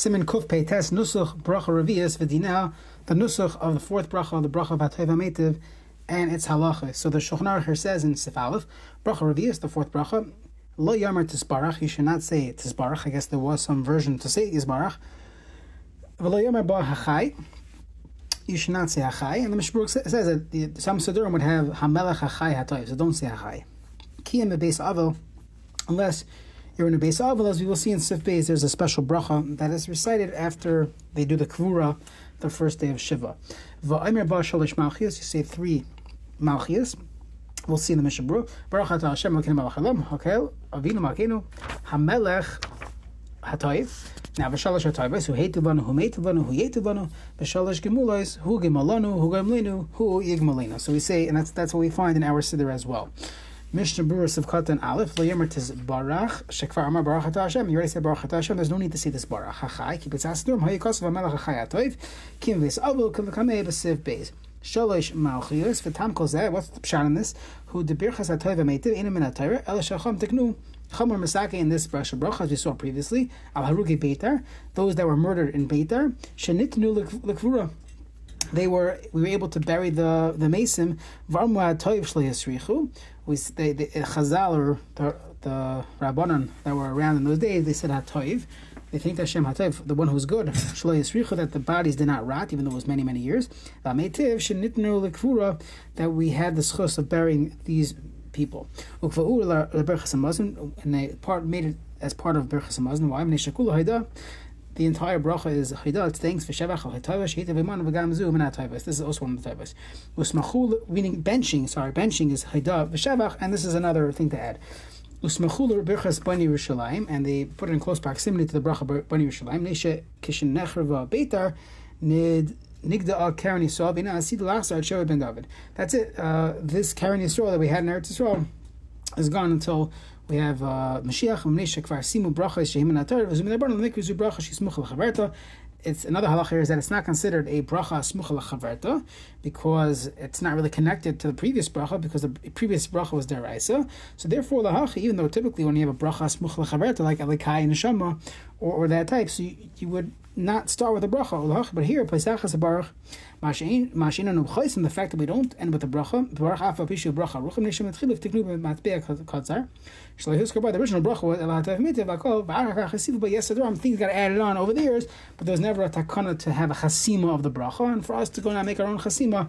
Simin Kuf Peites Nusuch Bracha Revius V'Dina, the Nusuch of the fourth bracha, the bracha of Hatayv Ametiv, and its halacha. So the Shulchan Aruch here says in Sif Aleph, Bracha Revius, the fourth bracha, Lo Yamar Tisbarach, you should not say Tisbarach. I guess there was some version to say Tisbarach. V'Lo Yamar Ba Hachai, you should not say Hachai. And the Mishbruk says that the, some Siddurim would have Hamelech Hachai Hatayv, so don't say Hachai. Kiyam Beis Avil, unless you're in a Beis Avil, as we will see in Sif Beis, there's a special bracha that is recited after they do the Kvura, the first day of Shiva. Va'aymer Ba Shalish Malchias, you say three Malchias. We'll see in the Mishnah Berurah. Baruch atah Hashem Malkeinu Melech Halam, Hakel, Avinu Malkeinu, Hamelech Hatayv. Now, v'shalosh hatayvos, hu heitu lanu, hu meitu lanu, hu yetu lanu, v'shalosh gemulos, hu gemalanu, hu gemlinu, hu yigmalina. So we say, and that's that's what we find in our siddur as well. Mishnah Berurah of Katan Aleph, Layemer tis Barach, Shekvar Amar Barach Hashem. You already said Barach Hashem. There's no need to say this Barach. Hachai, it asnum. Hayikosav Amelach Hachai Atoiv, Kim Vis Avul, Kim Kamei B'Siv Beis. Shalosh Malchios, V'tam Kol Zeh. What's the pshat in this? Who debirchas Atoiv Ameitiv, Ina Min Atayra, El Shacham Teknu. Chamor Masake in this Brasha Bracha, as we saw previously, Al Harugi Beitar, those that were murdered in Beitar, Shenitnu Lekvura. They were we were able to bury the the mason. Varmu Atoiv Shleisrichu. We the uh, Chazal or the the Rabbanon that were around in those days, they said Hatoiv. They think that Hashem Hatoiv, the one who's good, that the bodies did not rot, even though it was many, many years. That we had the schus of burying these people. And they part made it as part of Berchas Hamazon. Why? The entire bracha is chayda. Thanks for shevach al chaytayva sheita v'man v'gam zu. This is also one of the tayvas. Usmachul meaning benching. Sorry, benching is chayda v'shevach, and this is another thing to add. Usmachul berchas bani Yerushalayim, and they put it in close proximity to the bracha bani Yerushalayim. Neshe kishin nechrva beitar nid Nigda al Karen Yisrael b'ina asid last at Sheva ben David. That's it. Uh, this Karen Yisrael that we had in Eretz Yisrael is gone until we have uh, Mashiach Umnei Kvar Simu Bracha Shehim Natar V'Zum Nebarno Mikvizu Bracha Shismuch L'Chaverta. It's another halacha here is that it's not considered a bracha smucha l'chaverta because it's not really connected to the previous bracha because the previous bracha was deraisa. So therefore, the hachi, even though typically when you have a bracha smucha l'chaverta like alikai and neshama or, or that type, so you, you would not start with a bracha. But here, Pesach is a baruch. Mashin and and the fact that we don't end with a bracha. Baruch bracha. Ruchim Etchilif tiknu. The original bracha was lakol v'arach but yes there things got added on over the years, but there's never a takana to have a chasima of the bracha, and for us to go and make our own chasima.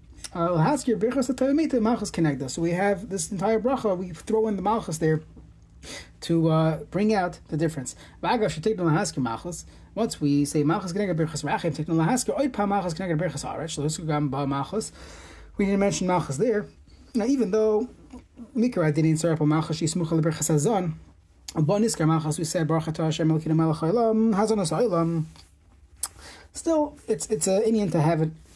Lashima? So we have this entire bracha, we throw in the malchus there to uh, bring out the difference. Once we say Malchus Gneged Birchas Rachim, Tiknul Lahasker, Oid Pa Malchus Gneged Birchas Aretz, Lohusugam Ba Malchus, we didn't mention Malchus there. Now, even though Mikra didn't answer up Malchus Yismucha Birchas Hazon, Bon Niskar Malchus, we said Baruch Atah Hashem Elkina Melech Ha'ilam, Hazon Ha'ilam. Still, it's it's an Indian to have it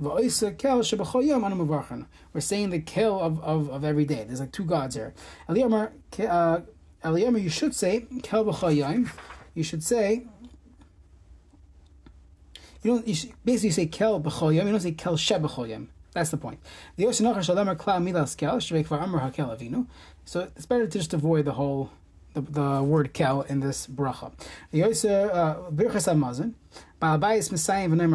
We're saying the kill of, of, of every day. There's like two gods here. Eliyamar, uh, you should say kel b'chayim. You should say you don't you basically say kel b'choyim. You don't say kel she b'choyim. That's the point. The. So it's better to just avoid the whole the, the word kel in this bracha. Uh,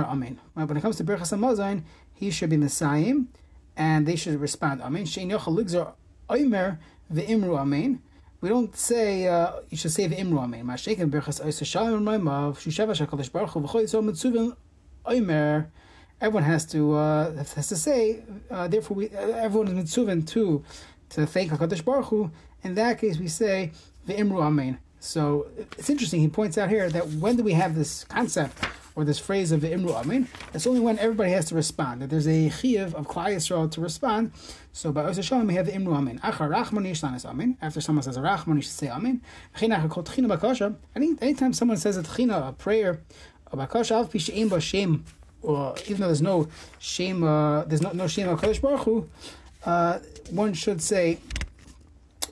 Amen. When it comes to Birchas Hamazon, he should be Messiah, and they should respond Amen. Shein Yochel Ligzor Omer v'Imru Amen. We don't say uh, you should say the Imru Amen. Oisa shalom baruch hu mitzuvin oimer everyone has to uh, has to say. Uh, therefore, we everyone is mitzvah to to thank Hakadosh Baruch Hu. In that case, we say the Imru Amen. So it's interesting. He points out here that when do we have this concept or this phrase of the Imru Amen? It's only when everybody has to respond. That there's a chiyuv of Klal Yisrael to respond. So by Oz Shalom we have the Imru Amen. Achar Amen. After someone says a Rachman, you should say Amen. Any anytime someone says a tchina, a prayer, a bakasha av pisheim ba shem, or even though there's no shame, uh, there's no no shame of Kadosh Baruch Hu, uh, one should say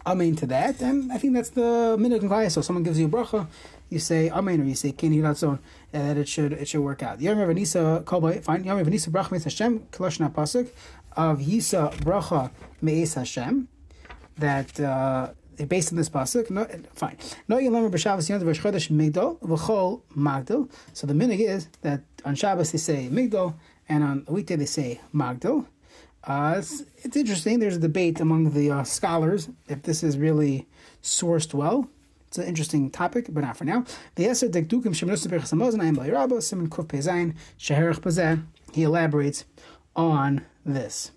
Amen to that, and I think that's the minute in So someone gives you a bracha, you say Amen or you say Ken Hiratzon, and that it should it should work out. Yom Vanisa Kolboy, fine. Yom Vanisa bracha meis Hashem Koloshna pasuk of Yisa bracha meis Hashem that. Uh, based on this pasuk, no, fine. No yelamer b'Shabbos yom v'shchodesh migdol v'chol magdol. So the minig is that on Shabbos they say migdol, and on a weekday they say magdol. Uh, it's, interesting. There's a debate among the uh, scholars if this is really sourced well. It's an interesting topic, but not for now. The Eser Dekdukim Sheminus Berchasamozan Ayim Bayirabo Simon Kuf Pezain Sheherach Pazeh. He elaborates on this.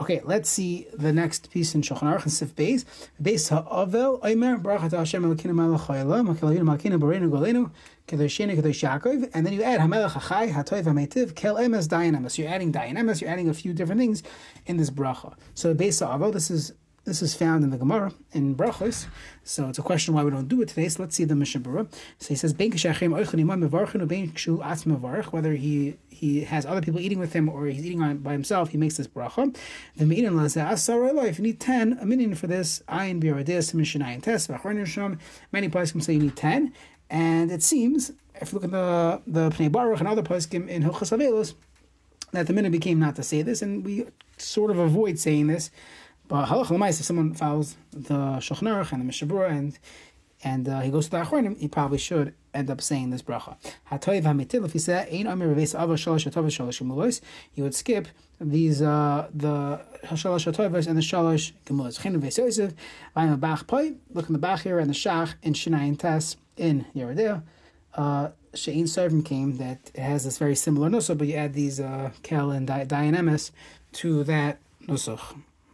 Okay, let's see the next piece in Shulchan Aruch and Sif Beis. Beis Ha'avel Omer Barachat Hashem Elokeinu Melech Ha'olam Hakelavinu Malkeinu Boreinu Golenu Kedoshenu Kedosh Yaakov and then you add Hamelech Hachai Hatoiv Hametiv Kel Emes Dayan Emes. You're adding Dayan Emes. You're adding a few different things in this bracha. So Beis Ha'avel, this is this is found in the Gemara in Brachos, so it's a question why we don't do it today. So let's see the Mishnah Berurah. So he says, whether he he has other people eating with him or he's eating on by himself, he makes this bracha. The meaning if you need ten, a meaning for this, ayin biradis mishnayim test Many places say you need ten, and it seems if you look at the the Pnei Baruch and other places in Hilchas Avelos, that the minute became not to say this, and we sort of avoid saying this but halach l'mais, if someone follows the Shulchan and the Mishabura and and uh, he goes to the Achronim, he probably should end up saying this bracha. Hatoiv hamitil, if he said ein amir reves ava shalosh atavas shalosh gemulos, you would skip these uh, the shalosh atavas and the shalosh gemulos. Chen reves yosef, vayim bach poi. Look in the bach here and the shach in Shinayin Tes in Yoreh Deah. Uh, Shein Sarvim came that has this very similar nusach, but you add these uh, kel and Dayan to that nusach.